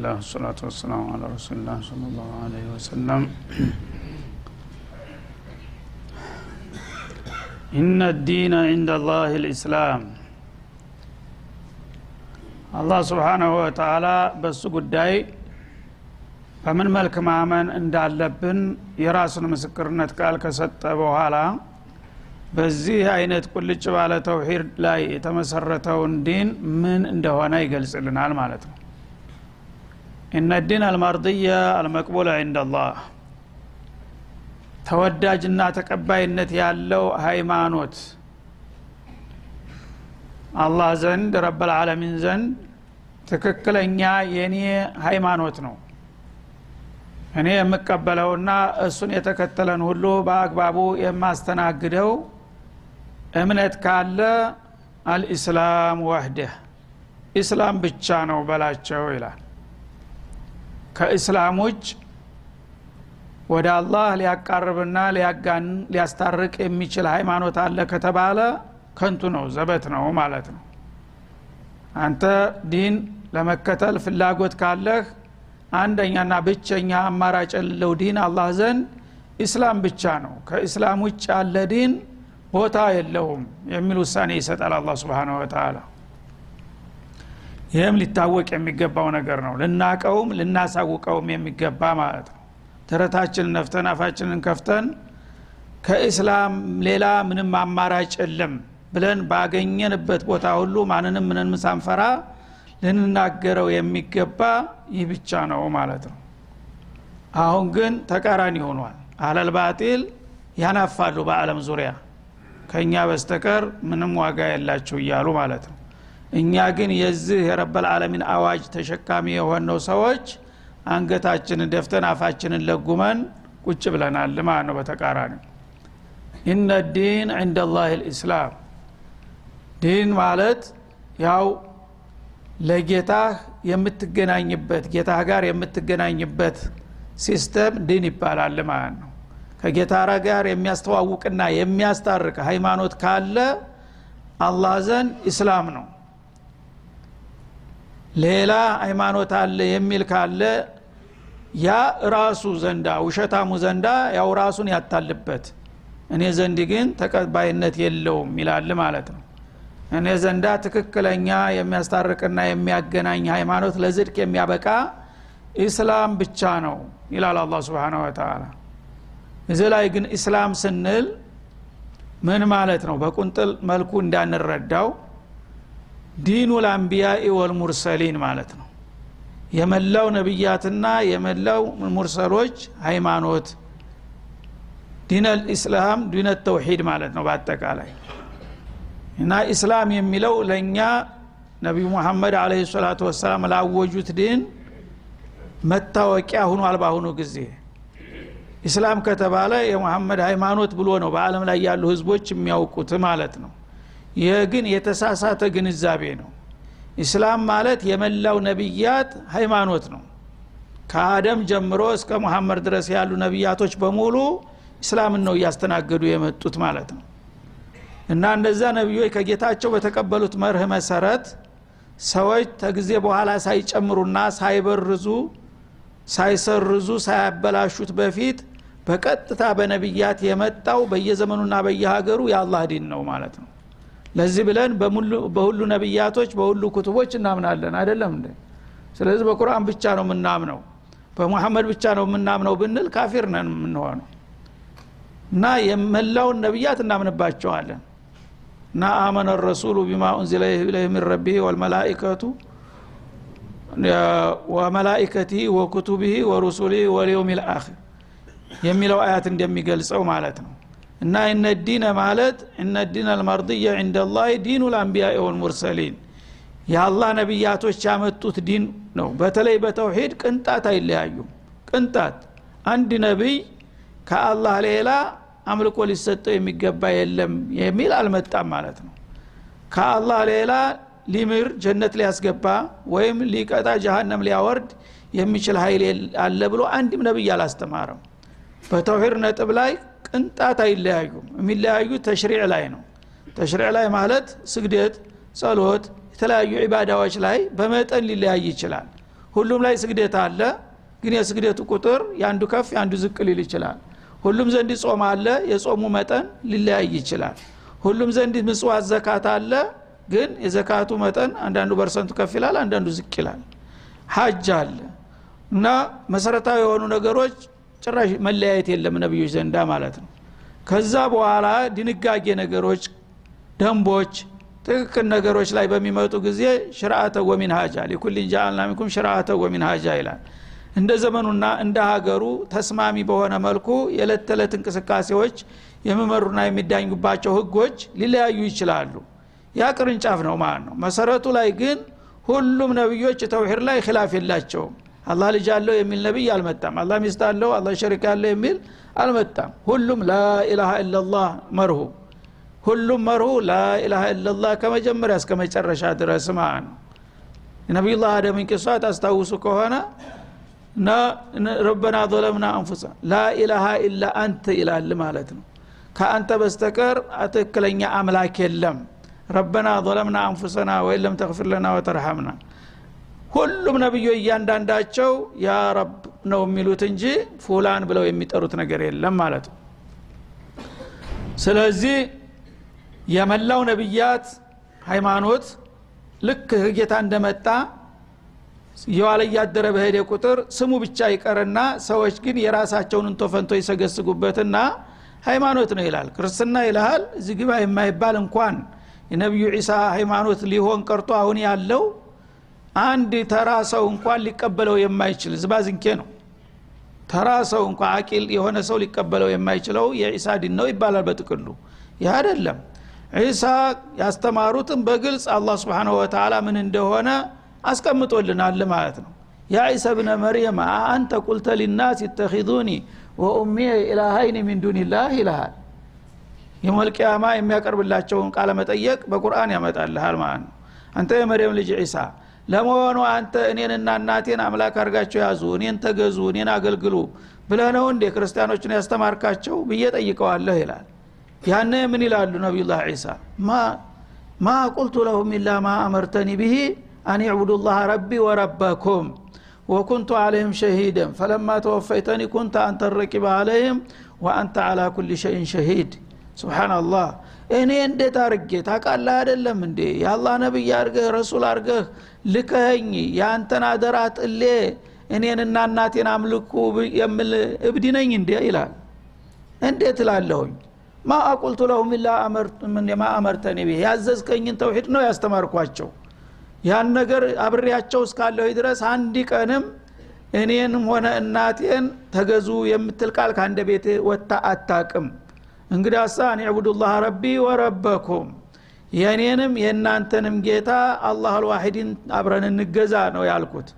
አልሐምዱሊላህ ወሰላቱ ወሰላሙ አላ ረሱሊላህ ሰለላሁ ዐለይሂ ወሰለም ኢነ ዲነ ዒንደ ላህ ልእስላም አላህ ስብሓናሁ ወተአላ በእሱ ጉዳይ በምን መልክ ማመን እንዳለብን የራሱን ምስክርነት ቃል ከሰጠ በኋላ በዚህ አይነት ቁልጭ ባለ ተውሂድ ላይ የተመሰረተውን ዲን ምን እንደሆነ ይገልጽልናል ማለት ነው እነ ዲን አልመርድየ አልመቅቡል ዐንደላህ ተወዳጅና ተቀባይነት ያለው ሃይማኖት አላህ ዘንድ ረበልዓለሚን ዘንድ ትክክለኛ የኔ ሃይማኖት ነው። እኔ የምቀበለውና እሱን የተከተለን ሁሉ በአግባቡ የማስተናግደው እምነት ካለ አልኢስላም ወህደህ ኢስላም ብቻ ነው በላቸው ይላል ከእስላም ውጭ ወደ አላህ ሊያቃርብና ሊያጋን ሊያስታርቅ የሚችል ሃይማኖት አለ ከተባለ ከንቱ ነው ዘበት ነው ማለት ነው። አንተ ዲን ለመከተል ፍላጎት ካለህ አንደኛና ብቸኛ አማራጭ የሌለው ዲን አላህ ዘንድ ኢስላም ብቻ ነው። ከኢስላም ውጭ ያለ ዲን ቦታ የለውም የሚል ውሳኔ ይሰጣል አላ ስብን ወተላ ይህም ሊታወቅ የሚገባው ነገር ነው። ልናቀውም ልናሳውቀውም የሚገባ ማለት ነው። ተረታችንን ነፍተን አፋችንን ከፍተን ከኢስላም ሌላ ምንም አማራጭ የለም ብለን ባገኘንበት ቦታ ሁሉ ማንንም ምንም ሳንፈራ ልንናገረው የሚገባ ይህ ብቻ ነው ማለት ነው። አሁን ግን ተቃራኒ ሆኗል። አለል ባጢል ያናፋሉ በአለም ዙሪያ። ከእኛ በስተቀር ምንም ዋጋ የላቸው እያሉ ማለት ነው እኛ ግን የዚህ የረበል ዓለሚን አዋጅ ተሸካሚ የሆነው ሰዎች አንገታችንን ደፍተን አፋችንን ለጉመን ቁጭ ብለናል ማለት ነው በተቃራኒ ኢነ ዲን ዕንደ ልእስላም ዲን ማለት ያው ለጌታህ የምትገናኝበት ጌታህ ጋር የምትገናኝበት system ዲን ይባላል ማለት ነው። ከጌታ ጋር የሚያስተዋውቅና የሚያስታርቅ ሃይማኖት ካለ አላህ ዘንድ ኢስላም ነው ሌላ ሃይማኖት አለ የሚል ካለ ያ ራሱ ዘንዳ ውሸታሙ ዘንዳ ያው ራሱን ያታልበት እኔ ዘንድ ግን ተቀባይነት የለውም ይላል ማለት ነው። እኔ ዘንዳ ትክክለኛ የሚያስታርቅና የሚያገናኝ ሃይማኖት ለዝድቅ የሚያበቃ ኢስላም ብቻ ነው ይላል አላ ስብን ወተላ እዚ ላይ ግን ኢስላም ስንል ምን ማለት ነው? በቁንጥል መልኩ እንዳንረዳው ዲኑ ልአንቢያኢ ወልሙርሰሊን ማለት ነው። የመላው ነቢያትና የመላው ሙርሰሎች ሃይማኖት ዲነል ኢስላም ዲነ ተውሂድ ማለት ነው በአጠቃላይ። እና ኢስላም የሚለው ለእኛ ነቢዩ ሙሐመድ አለይሂ ሰላቱ ወሰላም ላወጁት ዲን መታወቂያ ሁኗል በአሁኑ ጊዜ። ኢስላም ከተባለ የሙሐመድ ሃይማኖት ብሎ ነው በአለም ላይ ያሉ ህዝቦች የሚያውቁት ማለት ነው ይህ ግን የተሳሳተ ግንዛቤ ነው። ኢስላም ማለት የመላው ነቢያት ሃይማኖት ነው። ከአደም ጀምሮ እስከ ሙሐመድ ድረስ ያሉ ነቢያቶች በሙሉ ኢስላምን ነው እያስተናገዱ የመጡት ማለት ነው። እና እነዛ ነቢዮች ከጌታቸው በተቀበሉት መርህ መሰረት ሰዎች ተጊዜ በኋላ ሳይጨምሩና ሳይበርዙ ሳይሰርዙ ሳያበላሹት በፊት በቀጥታ በነቢያት የመጣው በየዘመኑና በየሀገሩ የአላህ ዲን ነው ማለት ነው ለዚህ ብለን በሁሉ ነቢያቶች በሁሉ ኩቱቦች እናምናለን። አይደለም እንደ ስለዚህ በቁርአን ብቻ ነው የምናምነው። በሙሐመድ ብቻ ነው የምናምነው ብንል ካፊር ነን የምንሆነው። እና የመላውን ነቢያት እናምንባቸዋለን። እና አመነ ረሱሉ ቢማ ኡንዚለ ኢለይህ ሚን ረቢህ ወልመላኢከቱ ወመላኢከቲህ ወኩቱቢህ ወሩሱሊህ ወልየውም ልአክር የሚለው አያት እንደሚገልጸው ማለት ነው እና እነ ዲነ ማለት እነ ዲን አልመርድየ ዕንደ ላህ ዲኑ ልአንቢያ ወልሙርሰሊን የአላህ ነቢያቶች ያመጡት ዲን ነው በተለይ በተውሂድ ቅንጣት አይለያዩም። ቅንጣት። አንድ ነቢይ ከአላህ ሌላ አምልኮ ሊሰጠው የሚገባ የለም የሚል አልመጣም ማለት ነው። ከአላህ ሌላ ሊምር ጀነት ሊያስገባ ወይም ሊቀጣ ጀሃነም ሊያወርድ የሚችል ኃይል አለ ብሎ አንድም ነቢይ አላስተማረም በተውሂድ ነጥብ ላይ ቅንጣት አይለያዩም። የሚለያዩ ተሽሪዕ ላይ ነው። ተሽሪዕ ላይ ማለት ስግደት ጸሎት የተለያዩ ዒባዳዎች ላይ በመጠን ሊለያይ ይችላል። ሁሉም ላይ ስግደት አለ ግን የስግደቱ ቁጥር የአንዱ ከፍ የአንዱ ዝቅ ሊል ይችላል። ሁሉም ዘንድ ጾም አለ የጾሙ መጠን ሊለያይ ይችላል። ሁሉም ዘንድ ምጽዋት ዘካት አለ ግን የዘካቱ መጠን አንዳንዱ በርሰንቱ ከፍ ይላል አንዳንዱ ዝቅ ይላል። ሀጅ አለ እና መሰረታዊ የሆኑ ነገሮች ጭራሽ መለያየት የለም ነቢዮች ዘንዳ ማለት ነው። ከዛ በኋላ ድንጋጌ ነገሮች ደንቦች ትክክል ነገሮች ላይ በሚመጡ ጊዜ ሽርአተ ወሚን ሀጃ ሊኩሊን ጃአልና ሚንኩም ሽርአተ ወሚን ሀጃ ይላል። እንደ ዘመኑና እንደ ሀገሩ ተስማሚ በሆነ መልኩ የዕለት ተዕለት እንቅስቃሴዎች የሚመሩና የሚዳኙባቸው ህጎች ሊለያዩ ይችላሉ። ያ ቅርንጫፍ ነው ማለት ነው። መሰረቱ ላይ ግን ሁሉም ነቢዮች ተውሂድ ላይ ኪላፍ የላቸውም አላህ ልጅ አለው የሚል ነቢይ አልመጣም አላህ ሚስት አለው አላህ ሸሪክ አለው የሚል አልመጣም ሁሉም ላኢላሃ ኢላላህ መርሁ ሁሉም መርሁ ላኢላሃ ኢላላህ ከመጀመሪያ እስከ መጨረሻ ድረስ ማለት ነው የነቢዩላህ አደምን ቂሷ ታስታውሱ ከሆነ ረበና ظለምና አንፉሳ ላኢላሃ ኢላ አንተ ይላል ማለት ነው ከአንተ በስተቀር ትክክለኛ አምላክ የለም ረበና ظለምና አንፉሰና ወይን ለም ተግፊር ለና ወተርሐምና ሁሉም ነቢዮ እያንዳንዳቸው ያ ረብ ነው የሚሉት እንጂ ፉላን ብለው የሚጠሩት ነገር የለም ማለት ነው። ስለዚህ የመላው ነቢያት ሃይማኖት ልክ ጌታ እንደመጣ የዋለ እያደረ በሄደ ቁጥር ስሙ ብቻ ይቀርና ሰዎች ግን የራሳቸውን እንቶፈንቶ ይሰገስጉበትና ሃይማኖት ነው ይላል። ክርስትና ይልሃል እዚህ ግባ የማይባል እንኳን የነቢዩ ዒሳ ሃይማኖት ሊሆን ቀርቶ አሁን ያለው አንድ ተራ ሰው እንኳን ሊቀበለው የማይችል ዝባዝንኬ ነው። ተራ ሰው እንኳ አቂል የሆነ ሰው ሊቀበለው የማይችለው የዒሳ ዲን ነው ይባላል በጥቅሉ። ይህ አይደለም። ዒሳ ያስተማሩትን በግልጽ አላህ ስብሓንሁ ወተላ ምን እንደሆነ አስቀምጦልናል ማለት ነው። ያ ዒሳ ብነ መርየም አንተ ቁልተ ሊናስ ይተኪዙኒ ወኡሚየ ኢላሃይን ሚን ዱንላህ ይልሃል። የመልቅያማ የሚያቀርብላቸውን ቃለ መጠየቅ በቁርአን ያመጣልሃል ማለት ነው። አንተ የመርየም ልጅ ዒሳ ለመሆኑ አንተ እኔንና እናቴን አምላክ አድርጋቸው ያዙ እኔን ተገዙ እኔን አገልግሉ ብለህ ነው እንዴ ክርስቲያኖችን ያስተማርካቸው ብዬ ጠይቀዋለሁ ይላል። ያነ ምን ይላሉ ነቢዩላህ ዒሳ? ማ ቁልቱ ለሁም ኢላ ማ አመርተኒ ብሂ አን ዕቡዱ ላህ ረቢ ወረበኩም ወኩንቱ አለህም ሸሂደን ፈለማ ተወፈይተኒ ኩንተ አንተ ረቂበ አለህም ወአንተ አላ ኩል ሸይን ሸሂድ። ስብሓናላህ እኔ እንዴት አርጌ ታቃላህ አይደለም እንዴ? የአላህ ነቢይ አርገህ ረሱል አርገህ ልከኸኝ የአንተን አደራ ጥሌ እኔንና እናቴን አምልኩ የምል እብድ ነኝ እንዴ? ይላል። እንዴት እላለሁኝ? ማ አቁልቱ ለሁም ላ አመርተኒ ብሄ ያዘዝከኝን ተውሂድ ነው ያስተማርኳቸው። ያን ነገር አብሬያቸው እስካለሁ ድረስ አንድ ቀንም እኔንም ሆነ እናቴን ተገዙ የምትል ቃል ከአንደ ቤት ወታ አታቅም እኔ ዕቡዱላህ ረቢ ወረበኩም የእኔንም የእናንተንም ጌታ አላህ አልዋሂድን አብረን እንገዛ ነው ያልኩት።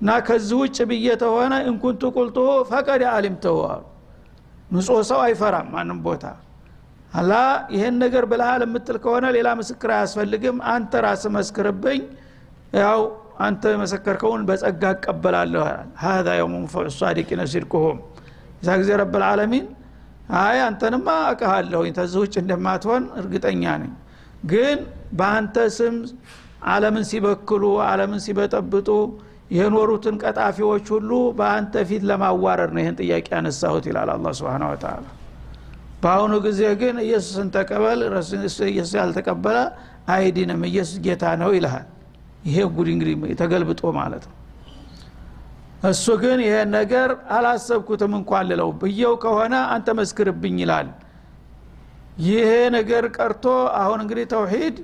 እና ከዚህ ውጭ ብዬ ተሆነ እንኩንቱ ቁልቱ ፈቀድ አሊምተሁ አሉ። ንጹህ ሰው አይፈራም ማንም ቦታ። አላ ይህን ነገር ብልሃል የምትል ከሆነ ሌላ ምስክር አያስፈልግም። አንተ ራስ መስክርብኝ ያው አንተ መሰከርከውን በጸጋ እቀበላለሁ ሀዛ የውሙ ሙፈዑ ሳዲቂነ እዛ ጊዜ ረብልዓለሚን አይ አንተንማ አቀሃለሁኝ ተዚህ ውጭ እንደማትሆን እርግጠኛ ነኝ። ግን በአንተ ስም አለምን ሲበክሉ አለምን ሲበጠብጡ የኖሩትን ቀጣፊዎች ሁሉ በአንተ ፊት ለማዋረድ ነው ይህን ጥያቄ ያነሳሁት ይላል አላ ስብን ወተላ በአሁኑ ጊዜ ግን ኢየሱስን ተቀበል ኢየሱስ ያልተቀበለ አይዲንም ኢየሱስ ጌታ ነው ይልሃል። ይሄ ጉድ እንግዲህ ተገልብጦ ማለት ነው እሱ ግን ይሄን ነገር አላሰብኩትም እንኳን ልለው ብየው ከሆነ አንተ መስክርብኝ ይላል። ይሄ ነገር ቀርቶ አሁን እንግዲህ ተውሂድ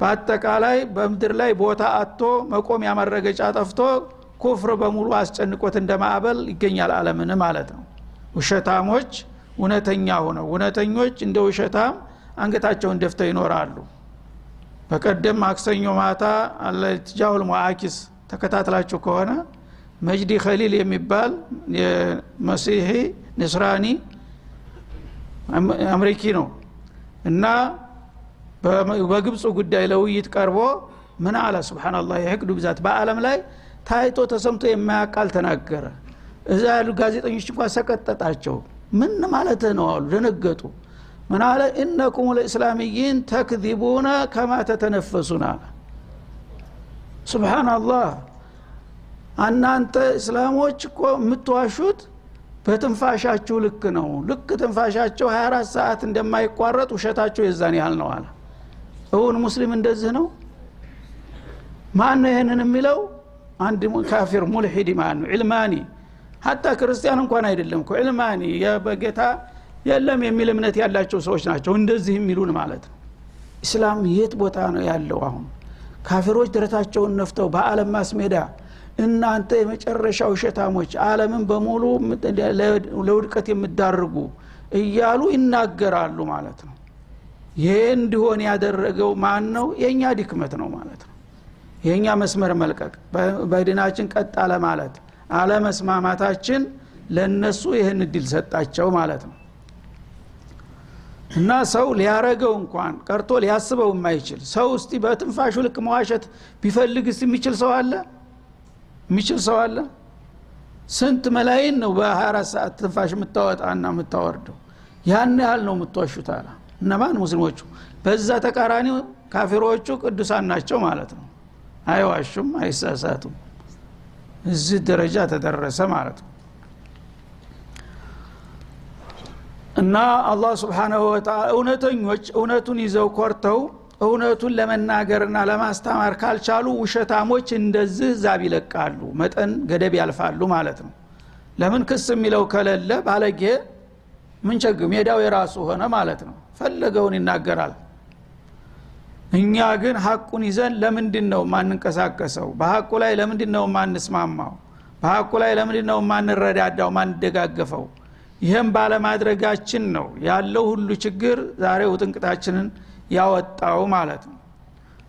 በአጠቃላይ በምድር ላይ ቦታ አቶ መቆም ያመረገጫ ጠፍቶ ኩፍር በሙሉ አስጨንቆት እንደ ማዕበል ይገኛል አለምን ማለት ነው። ውሸታሞች እውነተኛ ሆነው እውነተኞች እንደ ውሸታም አንገታቸውን ደፍተው ይኖራሉ። በቀደም ማክሰኞ ማታ አለትጃሁል ሙአኪስ ተከታትላችሁ ከሆነ መጅዲ ከሊል የሚባል የመሲሒ ንስራኒ አምሪኪ ነው እና በግብፁ ጉዳይ ለውይይት ቀርቦ ምን አለ? ስብናላህ የህቅዱ ብዛት በአለም ላይ ታይቶ ተሰምቶ የማያቃል ተናገረ። እዛ ያሉ ጋዜጠኞች እንኳ ሰቀጠጣቸው። ምን ማለት ነው አሉ። ደነገጡ። ምን አለ? እነኩም ለእስላሚይን ተክዚቡነ ከማ ተተነፈሱና ስብናላህ እናንተ እስላሞች እኮ የምትዋሹት በትንፋሻችሁ ልክ ነው። ልክ ትንፋሻቸው 24 ሰዓት እንደማይቋረጥ ውሸታቸው የዛን ያህል ነው አለ። እውን ሙስሊም እንደዚህ ነው? ማን ነው ይህንን የሚለው? አንድ ካፊር ሙልሒድ ማለት ነው? ዕልማኒ። ሀታ ክርስቲያን እንኳን አይደለም እኮ ዕልማኒ። በጌታ የለም የሚል እምነት ያላቸው ሰዎች ናቸው እንደዚህ የሚሉን ማለት ነው። ኢስላም የት ቦታ ነው ያለው አሁን? ካፊሮች ደረታቸውን ነፍተው በአለም ማስሜዳ እናንተ የመጨረሻ ውሸታሞች አለምን በሙሉ ለውድቀት የምዳርጉ እያሉ ይናገራሉ ማለት ነው። ይህ እንዲሆን ያደረገው ማን ነው? የእኛ ድክመት ነው ማለት ነው። የእኛ መስመር መልቀቅ። በድናችን ቀጥ አለ ማለት። አለመስማማታችን ለነሱ ይህን እድል ሰጣቸው ማለት ነው። እና ሰው ሊያረገው እንኳን ቀርቶ ሊያስበው የማይችል ሰው እስቲ በትንፋሹ ልክ መዋሸት ቢፈልግስ የሚችል ሰው አለ የሚችል ሰው አለ? ስንት መላይን ነው በ24 ሰዓት ትንፋሽ የምታወጣና የምታወርደው? ያን ያህል ነው የምትዋሹት አለ። እነማን? ሙስሊሞቹ። በዛ ተቃራኒ ካፊሮቹ ቅዱሳን ናቸው ማለት ነው። አይዋሹም አይሳሳቱም። እዚህ ደረጃ ተደረሰ ማለት ነው። እና አላህ ስብሓናሁ ወተላ እውነተኞች እውነቱን ይዘው ኮርተው እውነቱን ለመናገርና ለማስተማር ካልቻሉ ውሸታሞች እንደዚህ ዛብ ይለቃሉ መጠን ገደብ ያልፋሉ ማለት ነው። ለምን ክስ የሚለው ከሌለ ባለጌ ምን ሜዳው የራሱ ሆነ ማለት ነው። ፈለገውን ይናገራል። እኛ ግን ሀቁን ይዘን ለምንድን ነው ማንንቀሳቀሰው? በሀቁ ላይ ለምንድን ነው ማንስማማው? በሀቁ ላይ ለምንድን ነው ማንረዳዳው ማንደጋገፈው? ይህም ባለማድረጋችን ነው። ያለው ሁሉ ችግር ዛሬ ውጥንቅጣችንን ያወጣው ማለት ነው።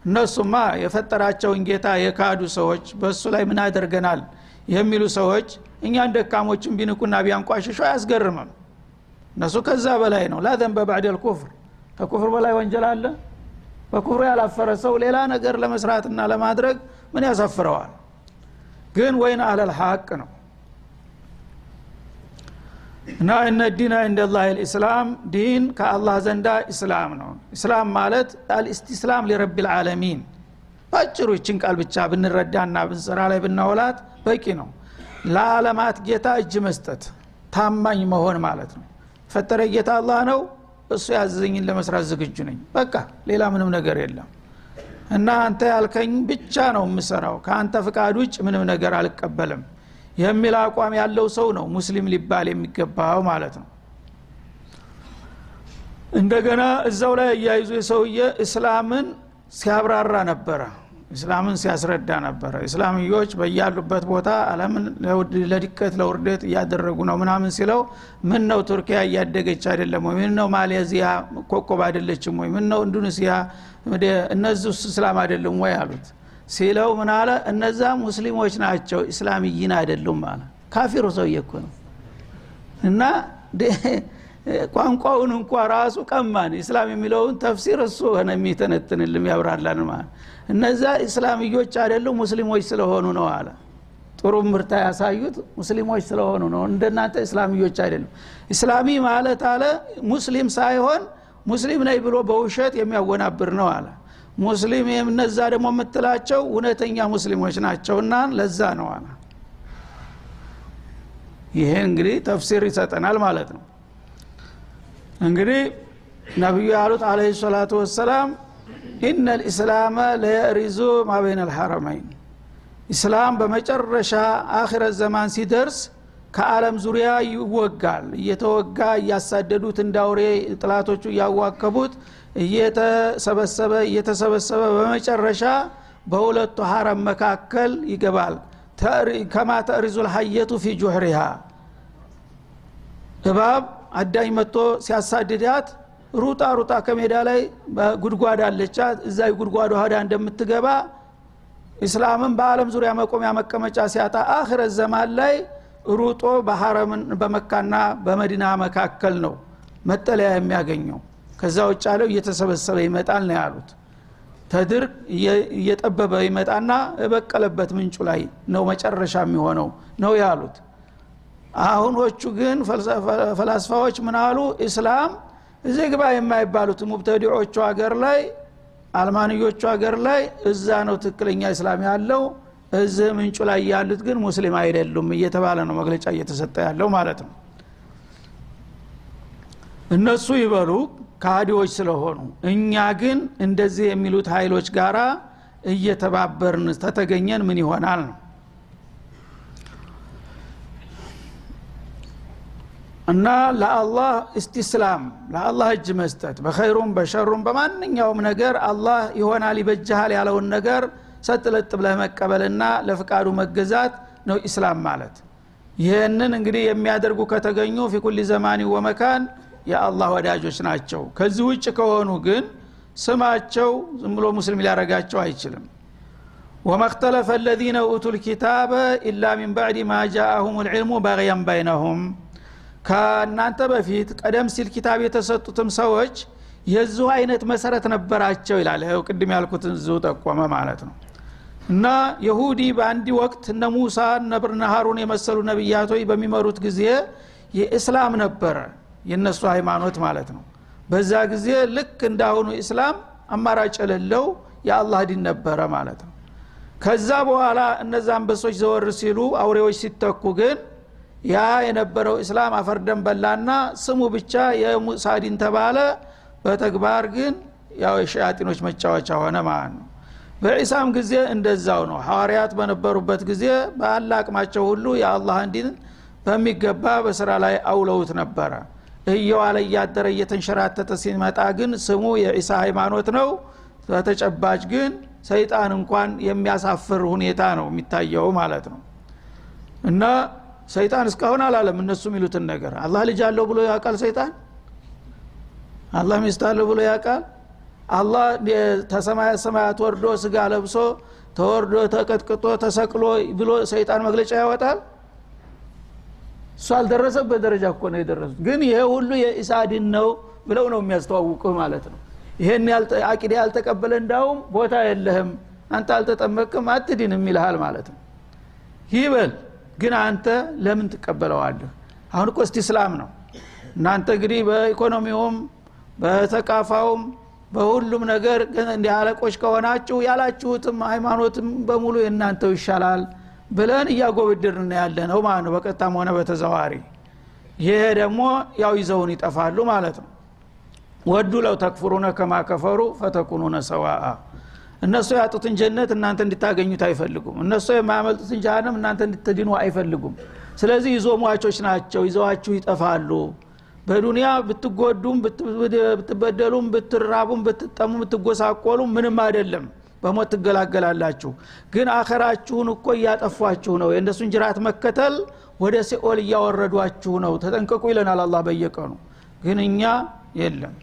እነሱማ የፈጠራቸውን ጌታ የካዱ ሰዎች በእሱ ላይ ምን አደርገናል የሚሉ ሰዎች እኛን ደካሞችን ቢንቁና ቢያንቋሽሹ አያስገርምም። እነሱ ከዛ በላይ ነው። ላዘንበ ባዕደል ኩፍር ከኩፍር በላይ ወንጀል አለ? በኩፍር ያላፈረ ሰው ሌላ ነገር ለመስራትና ለማድረግ ምን ያሳፍረዋል? ግን ወይን አለል ሀቅ ነው እና እነ ዲና እንደላህ ልእስላም ዲን ከአላህ ዘንዳ እስላም ነው። እስላም ማለት አልእስትስላም ሊረብ ልዓለሚን በአጭሩ ይችን ቃል ብቻ ብንረዳና ብንስራ ላይ ብናውላት በቂ ነው። ለዓለማት ጌታ እጅ መስጠት ታማኝ መሆን ማለት ነው። ፈጠረ ጌታ አላህ ነው እሱ ያዘዘኝን ለመስራት ዝግጁ ነኝ። በቃ ሌላ ምንም ነገር የለም። እና አንተ ያልከኝ ብቻ ነው የምሰራው። ከአንተ ፍቃድ ውጭ ምንም ነገር አልቀበልም የሚል አቋም ያለው ሰው ነው ሙስሊም ሊባል የሚገባው ማለት ነው። እንደገና እዛው ላይ እያይዙ የሰውየ እስላምን ሲያብራራ ነበረ እስላምን ሲያስረዳ ነበረ። እስላምዮች በያሉበት ቦታ አለምን ለድቀት ለውርደት እያደረጉ ነው ምናምን ሲለው ምን ነው ቱርኪያ እያደገች አይደለም ወይ? ምን ነው ማሌዚያ ኮኮብ አይደለችም ወይ? ምን ነው ኢንዶኔሲያ እነዚህ እስላም አይደለም ወይ? አሉት ሲለው ምን አለ? እነዛ ሙስሊሞች ናቸው እስላምይን አይደሉም አለ። ካፊሩ ሰውዬ ነው። እና ቋንቋውን እንኳ ራሱ ቀማን። እስላም የሚለውን ተፍሲር እሱ ሆነ የሚተነትንልም ያብራላን ማለት እነዛ እስላምዮች አይደሉም ሙስሊሞች ስለሆኑ ነው አለ። ጥሩ ምርታ ያሳዩት ሙስሊሞች ስለሆኑ ነው። እንደናንተ እስላምዮች አይደሉም። እስላሚ ማለት አለ ሙስሊም ሳይሆን ሙስሊም ነኝ ብሎ በውሸት የሚያወናብር ነው አለ ሙስሊም እነዛ ደግሞ የምትላቸው እውነተኛ ሙስሊሞች ናቸውና ለዛ ነው አለ። ይሄ እንግዲህ ተፍሲር ይሰጠናል ማለት ነው። እንግዲህ ነቢዩ ያሉት አለ ሰላቱ ወሰላም ኢነ ልእስላመ ለየሪዙ ማበይን አልሐረመይን ኢስላም በመጨረሻ አኺረት ዘማን ሲደርስ ከአለም ዙሪያ ይወጋል። እየተወጋ እያሳደዱት እንዳውሬ ጥላቶቹ እያዋከቡት እየተሰበሰበ እየተሰበሰበ በመጨረሻ በሁለቱ ሀረም መካከል ይገባል። ከማ ተእሪዙ ልሀየቱ ፊ ጁሕሪሃ። እባብ አዳኝ መጥቶ ሲያሳድዳት ሩጣ ሩጣ ከሜዳ ላይ ጉድጓድ አለቻት እዛ ጉድጓዱ ሀዳ እንደምትገባ ኢስላምን በአለም ዙሪያ መቆሚያ መቀመጫ ሲያጣ አክረት ዘማን ላይ ሩጦ በመካና በመዲና መካከል ነው መጠለያ የሚያገኘው። ከዛ ውጭ ያለው እየተሰበሰበ ይመጣል ነው ያሉት። ተድር እየጠበበ ይመጣና የበቀለበት ምንጩ ላይ ነው መጨረሻ የሚሆነው ነው ያሉት። አሁኖቹ ግን ፈላስፋዎች ምናሉ ኢስላም እዚህ ግባ የማይባሉት ሙብተዲዖቹ ሀገር ላይ አልማንዮቹ ሀገር ላይ እዛ ነው ትክክለኛ እስላም ያለው እዚህ ምንጩ ላይ ያሉት ግን ሙስሊም አይደሉም እየተባለ ነው መግለጫ እየተሰጠ ያለው ማለት ነው። እነሱ ይበሉ ካህዲዎች ስለሆኑ እኛ ግን እንደዚህ የሚሉት ኃይሎች ጋራ እየተባበርን ተተገኘን ምን ይሆናል ነው? እና ለአላህ እስቲስላም ለአላህ እጅ መስጠት በኸይሩም በሸሩም በማንኛውም ነገር አላህ ይሆናል ይበጅሃል ያለውን ነገር ሰጥለጥ ብለህ መቀበልና ለፍቃዱ መገዛት ነው ኢስላም ማለት። ይህንን እንግዲህ የሚያደርጉ ከተገኙ ፊኩል ዘማኒ ወመካን የአላህ ወዳጆች ናቸው። ከዚህ ውጭ ከሆኑ ግን ስማቸው ዝም ብሎ ሙስሊም ሊያረጋቸው አይችልም። ወመክተለፈ አለዚነ ኡቱ ልኪታበ ኢላ ሚን ባዕድ ማ ጃአሁም ልዕልሙ በግየን በይነሁም። ከእናንተ በፊት ቀደም ሲል ኪታብ የተሰጡትም ሰዎች የዚሁ አይነት መሰረት ነበራቸው ይላል። ቅድም ያልኩትን እዚሁ ጠቆመ ማለት ነው እና የሁዲ በአንድ ወቅት እነ ሙሳ እነ ብርነ ሀሩን የመሰሉ ነቢያቶች በሚመሩት ጊዜ የእስላም ነበረ የእነሱ ሃይማኖት ማለት ነው። በዛ ጊዜ ልክ እንዳሁኑ ኢስላም አማራጭ የሌለው የአላህ ዲን ነበረ ማለት ነው። ከዛ በኋላ እነዛ አንበሶች ዘወር ሲሉ አውሬዎች ሲተኩ ግን ያ የነበረው እስላም አፈርደን በላና ስሙ ብቻ የሙሳ ዲን ተባለ። በተግባር ግን ያው የሸያጢኖች መጫወቻ ሆነ ማለት ነው በዒሳም ጊዜ እንደዛው ነው። ሐዋርያት በነበሩበት ጊዜ በአላ አቅማቸው ሁሉ የአላህን ዲን በሚገባ በስራ ላይ አውለውት ነበረ። እየዋለ እያደረ እየተንሸራተተ ሲመጣ ግን ስሙ የዒሳ ሃይማኖት ነው። በተጨባጭ ግን ሰይጣን እንኳን የሚያሳፍር ሁኔታ ነው የሚታየው ማለት ነው። እና ሰይጣን እስካሁን አላለም እነሱ የሚሉትን ነገር። አላህ ልጅ አለው ብሎ ያውቃል ሰይጣን? አላህ ሚስት አለው ብሎ ያውቃል አላህ ተሰማያት ሰማያት ወርዶ ስጋ ለብሶ ተወርዶ ተቀጥቅጦ ተሰቅሎ ብሎ ሰይጣን መግለጫ ያወጣል? እሱ አልደረሰበት ደረጃ እኮ ነው የደረሱት። ግን ይሄ ሁሉ የኢሳድን ነው ብለው ነው የሚያስተዋውቁህ ማለት ነው። ይሄን አቂዳ ያልተቀበለ እንዳውም ቦታ የለህም አንተ አልተጠመቅም አትድንም ይልሃል ማለት ነው። ይበል ግን አንተ ለምን ትቀበለዋለህ? አሁን እኮ እስቲ እስላም ነው። እናንተ እንግዲህ በኢኮኖሚውም በተቃፋውም በሁሉም ነገር አለቆች ከሆናችሁ ያላችሁትም ሃይማኖትም በሙሉ የእናንተው ይሻላል ብለን እያጎብድርን ያለ ነው ማለት ነው። በቀጥታም ሆነ በተዘዋሪ ይሄ ደግሞ ያው ይዘውን ይጠፋሉ ማለት ነው። ወዱ ለው ተክፍሩነ ከማ ከፈሩ ፈተኩኑነ ሰዋአ። እነሱ ያጡትን ጀነት እናንተ እንድታገኙት አይፈልጉም። እነሱ የማያመልጡትን ጃሃንም እናንተ እንድትድኑ አይፈልጉም። ስለዚህ ይዞ ሟቾች ናቸው። ይዘዋችሁ ይጠፋሉ በዱንያ ብትጎዱም ብትበደሉም ብትራቡም ብትጠሙም ብትጎሳቆሉም ምንም አይደለም። በሞት ትገላገላላችሁ። ግን አኸራችሁን እኮ እያጠፏችሁ ነው። የእነሱን ጅራት መከተል ወደ ሲኦል እያወረዷችሁ ነው። ተጠንቀቁ ይለናል አላ በየቀኑ። ግን እኛ የለም።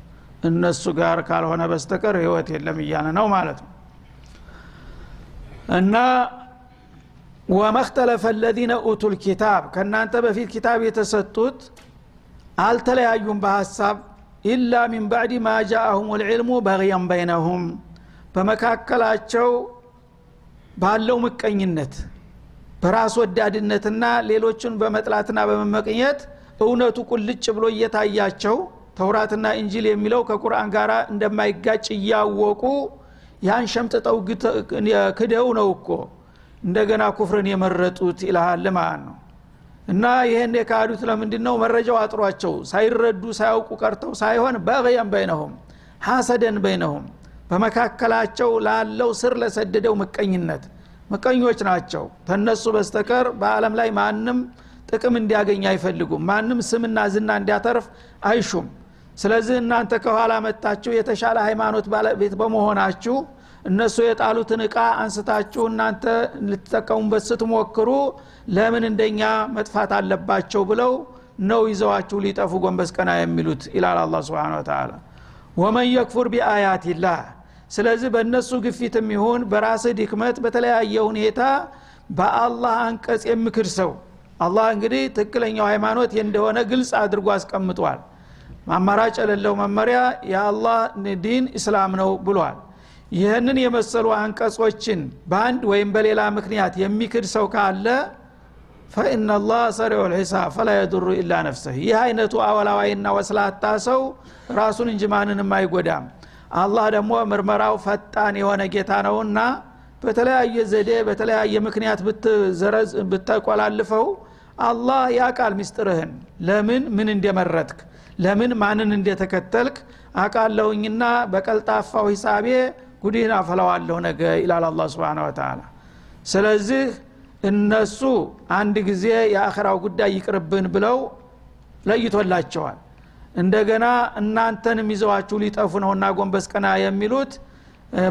እነሱ ጋር ካልሆነ በስተቀር ህይወት የለም እያለ ነው ማለት ነው። እና ወመክተለፈ ለዚነ ኡቱ ልኪታብ ከእናንተ በፊት ኪታብ የተሰጡት አልተለያዩም በሀሳብ ኢላ ሚን ባዕድ ማ ጃአሁም ልዕልሙ በግየን በይነሁም። በመካከላቸው ባለው ምቀኝነት በራስ ወዳድነትና ሌሎችን በመጥላትና በመመቅኘት እውነቱ ቁልጭ ብሎ እየታያቸው ተውራትና እንጂል የሚለው ከቁርአን ጋር እንደማይጋጭ እያወቁ ያን ሸምጥጠው ክደው ነው እኮ። እንደገና ኩፍርን የመረጡት ይልሃል ማለት ነው እና ይህን የካዱት ለምንድን ነው መረጃው አጥሯቸው ሳይረዱ ሳያውቁ ቀርተው ሳይሆን በቅየን በይነሁም ሐሰደን በይነሁም በመካከላቸው ላለው ስር ለሰደደው ምቀኝነት። ምቀኞች ናቸው። ተነሱ በስተቀር በአለም ላይ ማንም ጥቅም እንዲያገኝ አይፈልጉም። ማንም ስምና ዝና እንዲያተርፍ አይሹም። ስለዚህ እናንተ ከኋላ መጣችሁ የተሻለ ሃይማኖት ባለቤት በመሆናችሁ እነሱ የጣሉትን እቃ አንስታችሁ እናንተ ልትጠቀሙበት ስትሞክሩ ለምን እንደኛ መጥፋት አለባቸው ብለው ነው ይዘዋችሁ ሊጠፉ ጎንበስ ቀና የሚሉት ይላል አላ ስብን ተላ ወመን የክፉር ቢአያትላህ ስለዚህ በእነሱ ግፊትም ይሁን በራስህ ድክመት በተለያየ ሁኔታ በአላህ አንቀጽ የምክድ ሰው። አላህ እንግዲህ ትክክለኛው ሃይማኖት እንደሆነ ግልጽ አድርጎ አስቀምጧል። አማራጭ የሌለው መመሪያ የአላህ ዲን እስላም ነው ብሏል ይህንን የመሰሉ አንቀጾችን በአንድ ወይም በሌላ ምክንያት የሚክድ ሰው ካለ ፈኢናላህ ሰሪዑ ልሒሳብ ፈላ የዱሩ ኢላ ነፍሰህ። ይህ አይነቱ አወላዋይና ወስላታ ሰው ራሱን እንጂ ማንንም አይጎዳም። አላህ ደግሞ ምርመራው ፈጣን የሆነ ጌታ ነውና በተለያየ ዘዴ በተለያየ ምክንያት ብትዘረዝ ብተቆላልፈው አላህ ያቃል ሚስጥርህን። ለምን? ምን እንደመረጥክ? ለምን? ማንን እንደተከተልክ? አቃለሁኝና በቀልጣፋው ሂሳቤ ጉዲህን አፈላዋለሁ ነገ ይላል አላ ስብን ወተላ ስለዚህ እነሱ አንድ ጊዜ የአኸራው ጉዳይ ይቅርብን ብለው ለይቶላቸዋል። እንደገና እናንተንም ይዘዋችሁ ሊጠፉ ነውና ጎንበስ ቀና የሚሉት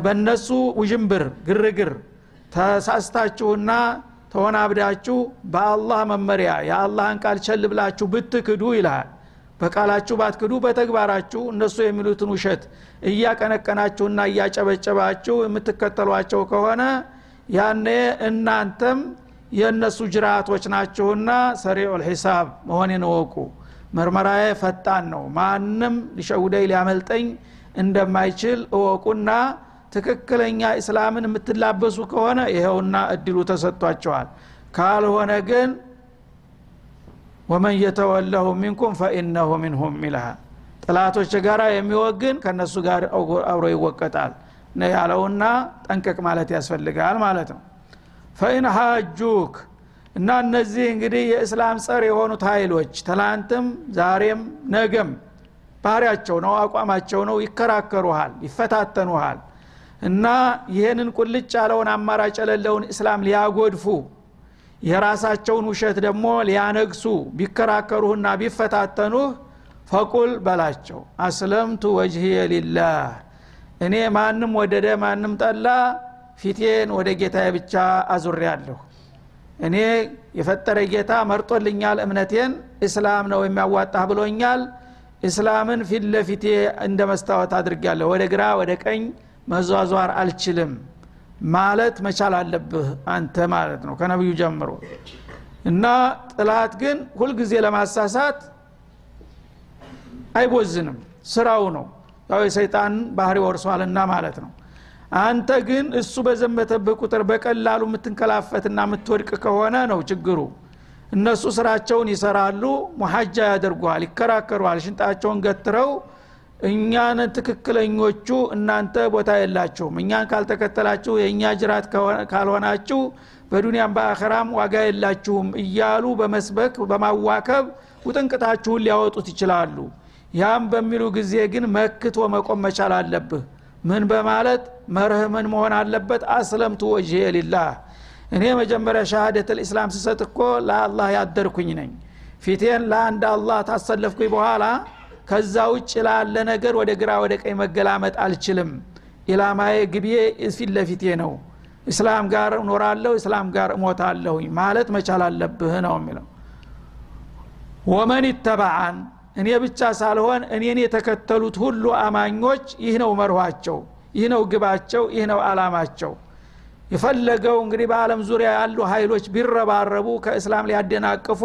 በእነሱ ውዥንብር ግርግር ተሳስታችሁና ተወናብዳችሁ በአላህ መመሪያ የአላህን ቃል ቸል ብላችሁ ብትክዱ ይልሃል በቃላችሁ ባትክዱ በተግባራችሁ እነሱ የሚሉትን ውሸት እያቀነቀናችሁና እያጨበጨባችሁ የምትከተሏቸው ከሆነ ያኔ እናንተም የእነሱ ጅራቶች ናችሁና ሰሪዑል ሒሳብ መሆኔን እወቁ። ምርመራዬ ፈጣን ነው። ማንም ሊሸውደኝ ሊያመልጠኝ እንደማይችል እወቁና ትክክለኛ እስላምን የምትላበሱ ከሆነ ይኸውና እድሉ ተሰጥቷቸዋል። ካልሆነ ግን ወመን የተወለሁ ሚንኩም ፈኢነሁ ሚንሁም ይልሃል። ጥላቶች ጋር የሚወግን ከእነሱ ጋር አብሮ ይወቀጣል። ያለውና ጠንቀቅ ማለት ያስፈልጋል ማለት ነው። ፈኢን ሀጁክ እና እነዚህ እንግዲህ የእስላም ጸር የሆኑት ኃይሎች ትላንትም ዛሬም ነገም ባህሪያቸው ነው አቋማቸው ነው ይከራከሩሃል ይፈታተኑሃል። እና ይህንን ቁልጭ ያለውን አማራጭ የሌለውን እስላም ሊያጎድፉ የራሳቸውን ውሸት ደግሞ ሊያነግሱ ቢከራከሩህና ቢፈታተኑህ ፈቁል በላቸው። አስለምቱ ወጅህየ ሊላህ። እኔ ማንም ወደደ ማንም ጠላ ፊቴን ወደ ጌታዬ ብቻ አዙሬያለሁ። እኔ የፈጠረ ጌታ መርጦልኛል እምነቴን እስላም ነው የሚያዋጣህ ብሎኛል። እስላምን ፊት ለፊቴ እንደ መስታወት አድርጊያለሁ ወደ ግራ ወደ ቀኝ መዟዟር አልችልም ማለት መቻል አለብህ አንተ ማለት ነው ከነቢዩ ጀምሮ። እና ጥላት ግን ሁልጊዜ ለማሳሳት አይቦዝንም። ስራው ነው። ያው የሰይጣን ባህሪ ወርሷልና ማለት ነው። አንተ ግን እሱ በዘመተብህ ቁጥር በቀላሉ የምትንከላፈትና የምትወድቅ ከሆነ ነው ችግሩ። እነሱ ስራቸውን ይሰራሉ ሙሐጃ ያደርጓል ይከራከሯል ሽንጣቸውን ገትረው እኛን ትክክለኞቹ እናንተ ቦታ የላችሁም። እኛን ካልተከተላችሁ የእኛ ጅራት ካልሆናችሁ በዱንያም በአኸራም ዋጋ የላችሁም እያሉ በመስበክ በማዋከብ ውጥንቅታችሁን ሊያወጡት ይችላሉ። ያም በሚሉ ጊዜ ግን መክቶ መቆም መቻል አለብህ። ምን በማለት መርህ ምን መሆን አለበት? አስለምቱ ወጅሄ ሊላህ። እኔ መጀመሪያ ሻሃደት ልእስላም ስሰጥ እኮ ለአላህ ያደርኩኝ ነኝ። ፊቴን ለአንድ አላህ ታሰለፍኩኝ በኋላ ከዛ ውጭ ላለ ነገር ወደ ግራ ወደ ቀኝ መገላመጥ አልችልም። ኢላማዬ ግቤ ፊት ለፊቴ ነው። እስላም ጋር እኖራለሁ እስላም ጋር እሞታለሁኝ ማለት መቻል አለብህ ነው የሚለው። ወመን ይተባዓን እኔ ብቻ ሳልሆን እኔን የተከተሉት ሁሉ አማኞች ይህ ነው መርኋቸው ይህ ነው ግባቸው ይህ ነው አላማቸው የፈለገው እንግዲህ በአለም ዙሪያ ያሉ ኃይሎች ቢረባረቡ ከእስላም ሊያደናቅፉ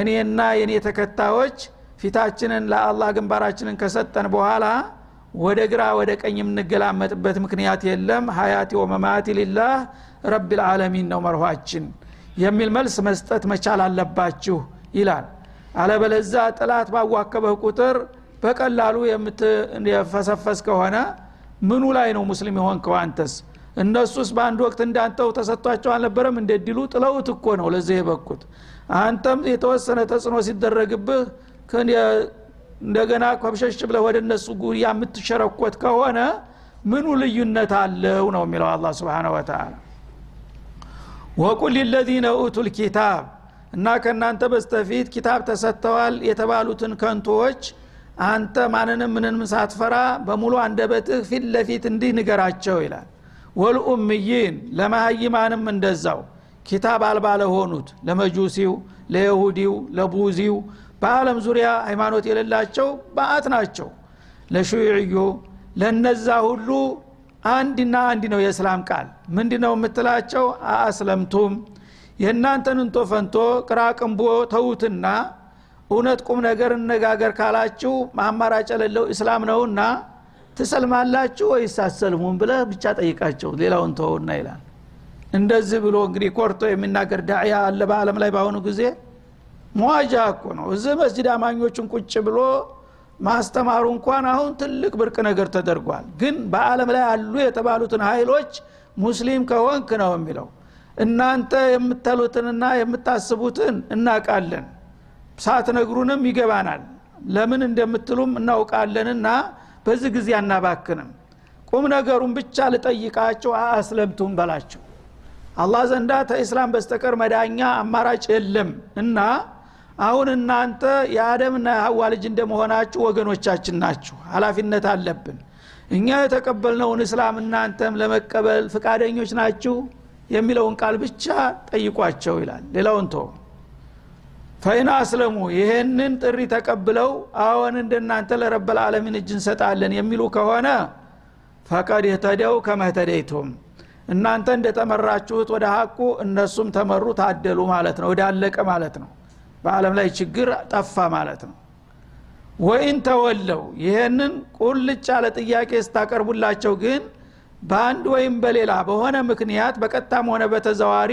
እኔና የእኔ ተከታዮች ፊታችንን ለአላህ ግንባራችንን ከሰጠን በኋላ ወደ ግራ ወደ ቀኝ የምንገላመጥበት ምክንያት የለም። ሀያቲ ወመማቲ ሊላህ ረቢልዓለሚን ነው መርኋችን የሚል መልስ መስጠት መቻል አለባችሁ ይላል። አለበለዛ ጥላት ባዋከበህ ቁጥር በቀላሉ የምትፈሰፈስ ከሆነ ምኑ ላይ ነው ሙስሊም የሆንከው አንተስ? እነሱስ በአንድ ወቅት እንዳንተው ተሰጥቷቸው አልነበረም እንደ ድሉ ጥለውት እኮ ነው ለዚህ የበቁት። አንተም የተወሰነ ተጽዕኖ ሲደረግብህ እንደገና ኮብሸሽ ብለህ ወደ እነሱ ጉያ የምትሸረኮት ከሆነ ምኑ ልዩነት አለው ነው የሚለው አላ ስብን ወተላ ወቁል ሊለዚነ ኡቱ ልኪታብ እና ከእናንተ በስተፊት ኪታብ ተሰጥተዋል የተባሉትን ከንቶዎች አንተ ማንንም ምንም ሳትፈራ በሙሉ አንደበትህ ፊት ለፊት እንዲህ ንገራቸው ይላል። ወልኡምይን ለማሀይማንም እንደዛው ኪታብ አልባ ለሆኑት ለመጁሲው ለይሁዲው ለቡዚው በአለም ዙሪያ ሃይማኖት የሌላቸው በአት ናቸው። ለሹዕዩ ለነዛ ሁሉ አንድና አንድ ነው የእስላም ቃል። ምንድ ነው የምትላቸው? አአስለምቱም የእናንተን እንቶ ፈንቶ ቅራቅንቦ ተዉትና እውነት ቁም ነገር እነጋገር ካላችሁ አማራጭ የሌለው እስላም ነውና ትሰልማላችሁ ወይስ አሰልሙም ብለህ ብቻ ጠይቃቸው። ሌላውን ተውና ይላል። እንደዚህ ብሎ እንግዲህ ኮርቶ የሚናገር ዳዕያ አለ በአለም ላይ በአሁኑ ጊዜ መዋጃ እኮ ነው። እዚህ መስጅድ አማኞችን ቁጭ ብሎ ማስተማሩ እንኳን አሁን ትልቅ ብርቅ ነገር ተደርጓል። ግን በአለም ላይ አሉ የተባሉትን ሀይሎች ሙስሊም ከሆንክ ነው የሚለው። እናንተ የምትሉትንና የምታስቡትን እናቃለን ሳትነግሩንም ይገባናል። ለምን እንደምትሉም እናውቃለንና በዚህ ጊዜ አናባክንም። ቁም ነገሩን ብቻ ልጠይቃቸው አስለምቱም በላቸው። አላህ ዘንዳ ተኢስላም በስተቀር መዳኛ አማራጭ የለም። እና አሁን እናንተ የአደምና የሀዋ ልጅ እንደመሆናችሁ ወገኖቻችን ናችሁ። ሀላፊነት አለብን። እኛ የተቀበልነውን እስላም እናንተም ለመቀበል ፍቃደኞች ናችሁ የሚለውን ቃል ብቻ ጠይቋቸው ይላል። ሌላውን ቶ ፈይና አስለሙ ይህንን ጥሪ ተቀብለው አዎን እንደናንተ ለረበል ዓለሚን እጅ እንሰጣለን የሚሉ ከሆነ ፈቀድ የተደው ከመህተደይቱም እናንተ እንደተመራችሁት ወደ ሀቁ እነሱም ተመሩ ታደሉ ማለት ነው ወዳለቀ ማለት ነው በአለም ላይ ችግር ጠፋ ማለት ነው። ወይን ተወለው። ይህንን ቁልጭ ያለ ጥያቄ ስታቀርቡላቸው ግን በአንድ ወይም በሌላ በሆነ ምክንያት በቀጥታም ሆነ በተዘዋሪ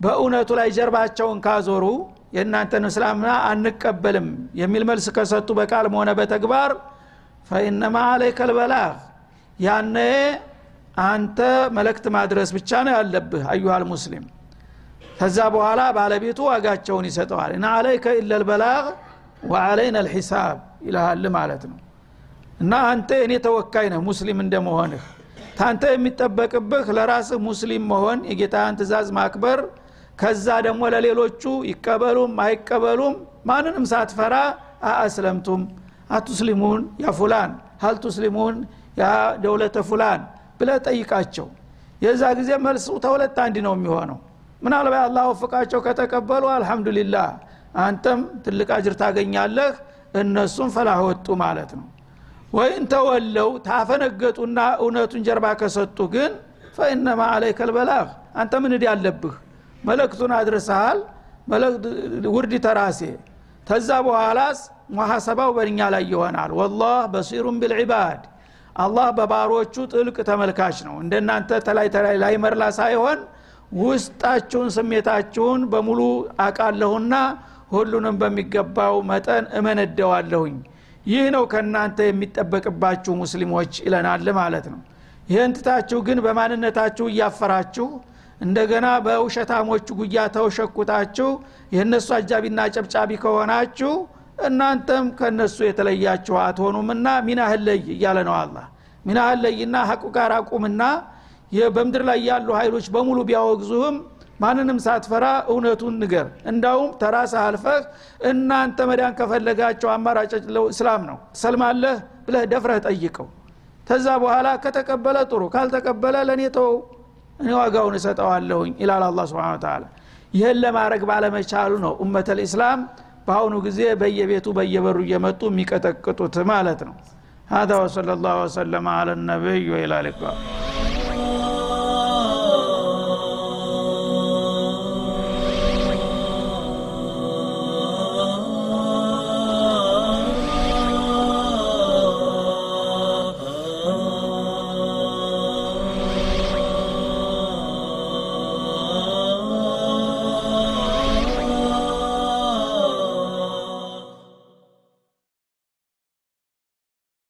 በእውነቱ ላይ ጀርባቸውን ካዞሩ የእናንተን እስላምና አንቀበልም የሚል መልስ ከሰጡ በቃልም ሆነ በተግባር ፈኢነማ አለይከ ልበላግ ያነ አንተ መልእክት ማድረስ ብቻ ነው ያለብህ አዩሃል ሙስሊም ከዛ በኋላ ባለቤቱ ዋጋቸውን ይሰጠዋል። እና አለይከ ኢለልበላግ ወአለይና ልሒሳብ ይልሃል ማለት ነው። እና አንተ እኔ ተወካይ ነህ ሙስሊም እንደመሆንህ። ታንተ የሚጠበቅብህ ለራስህ ሙስሊም መሆን የጌታን ትእዛዝ ማክበር። ከዛ ደግሞ ለሌሎቹ ይቀበሉም አይቀበሉም ማንንም ሳትፈራ አአስለምቱም። አቱስሊሙን ያ ፉላን ሀል ቱስሊሙን ያ ደውለተ ፉላን ብለ ጠይቃቸው። የዛ ጊዜ መልሱ ተሁለት አንድ ነው የሚሆነው ምናልባት አላህ ወፍቃቸው ከተቀበሉ አልሐምዱሊላህ አንተም ትልቅ አጅር ታገኛለህ እነሱም ፈላህ ወጡ ማለት ነው። ወይን ተወለው ታፈነገጡና እውነቱን ጀርባ ከሰጡ ግን ፈኢነማ አለይከ ልበላግ አንተ ምን እድ ያለብህ? መለክቱን አድርሰሃል ውርድ ተራሴ። ተዛ በኋላስ ሙሐሰባው በእኛ ላይ ይሆናል። ወላህ በሲሩን ቢልዒባድ አላህ በባሮቹ ጥልቅ ተመልካች ነው። እንደናንተ ተላይ ተላይ ላይ መርላ ሳይሆን ውስጣችሁን ስሜታችሁን በሙሉ አቃለሁና ሁሉንም በሚገባው መጠን እመነደዋለሁኝ። ይህ ነው ከእናንተ የሚጠበቅባችሁ ሙስሊሞች ይለናል ማለት ነው። ይህን ትታችሁ ግን በማንነታችሁ እያፈራችሁ እንደገና በውሸታሞቹ ጉያ ተውሸኩታችሁ የእነሱ አጃቢና ጨብጫቢ ከሆናችሁ እናንተም ከነሱ የተለያችሁ አትሆኑምና ሚናህን ለይ እያለ ነው አላ ሚናህን ለይና ሀቁ ጋር አቁምና በምድር ላይ ያሉ ኃይሎች በሙሉ ቢያወግዙህም ማንንም ሳትፈራ እውነቱን ንገር እንዳውም ተራስ አልፈህ እናንተ መዳን ከፈለጋቸው አማራጭ እስላም ነው ሰልማለህ ብለህ ደፍረህ ጠይቀው ተዛ በኋላ ከተቀበለ ጥሩ ካልተቀበለ ለእኔ ተው እኔ ዋጋውን እሰጠዋለሁኝ ይላል አላ ስብን ተላ ይህን ለማድረግ ባለመቻሉ ነው ኡመተ ልእስላም በአሁኑ ጊዜ በየቤቱ በየበሩ እየመጡ የሚቀጠቅጡት ማለት ነው هذا وصلى الله وسلم على النبي وإلى اللقاء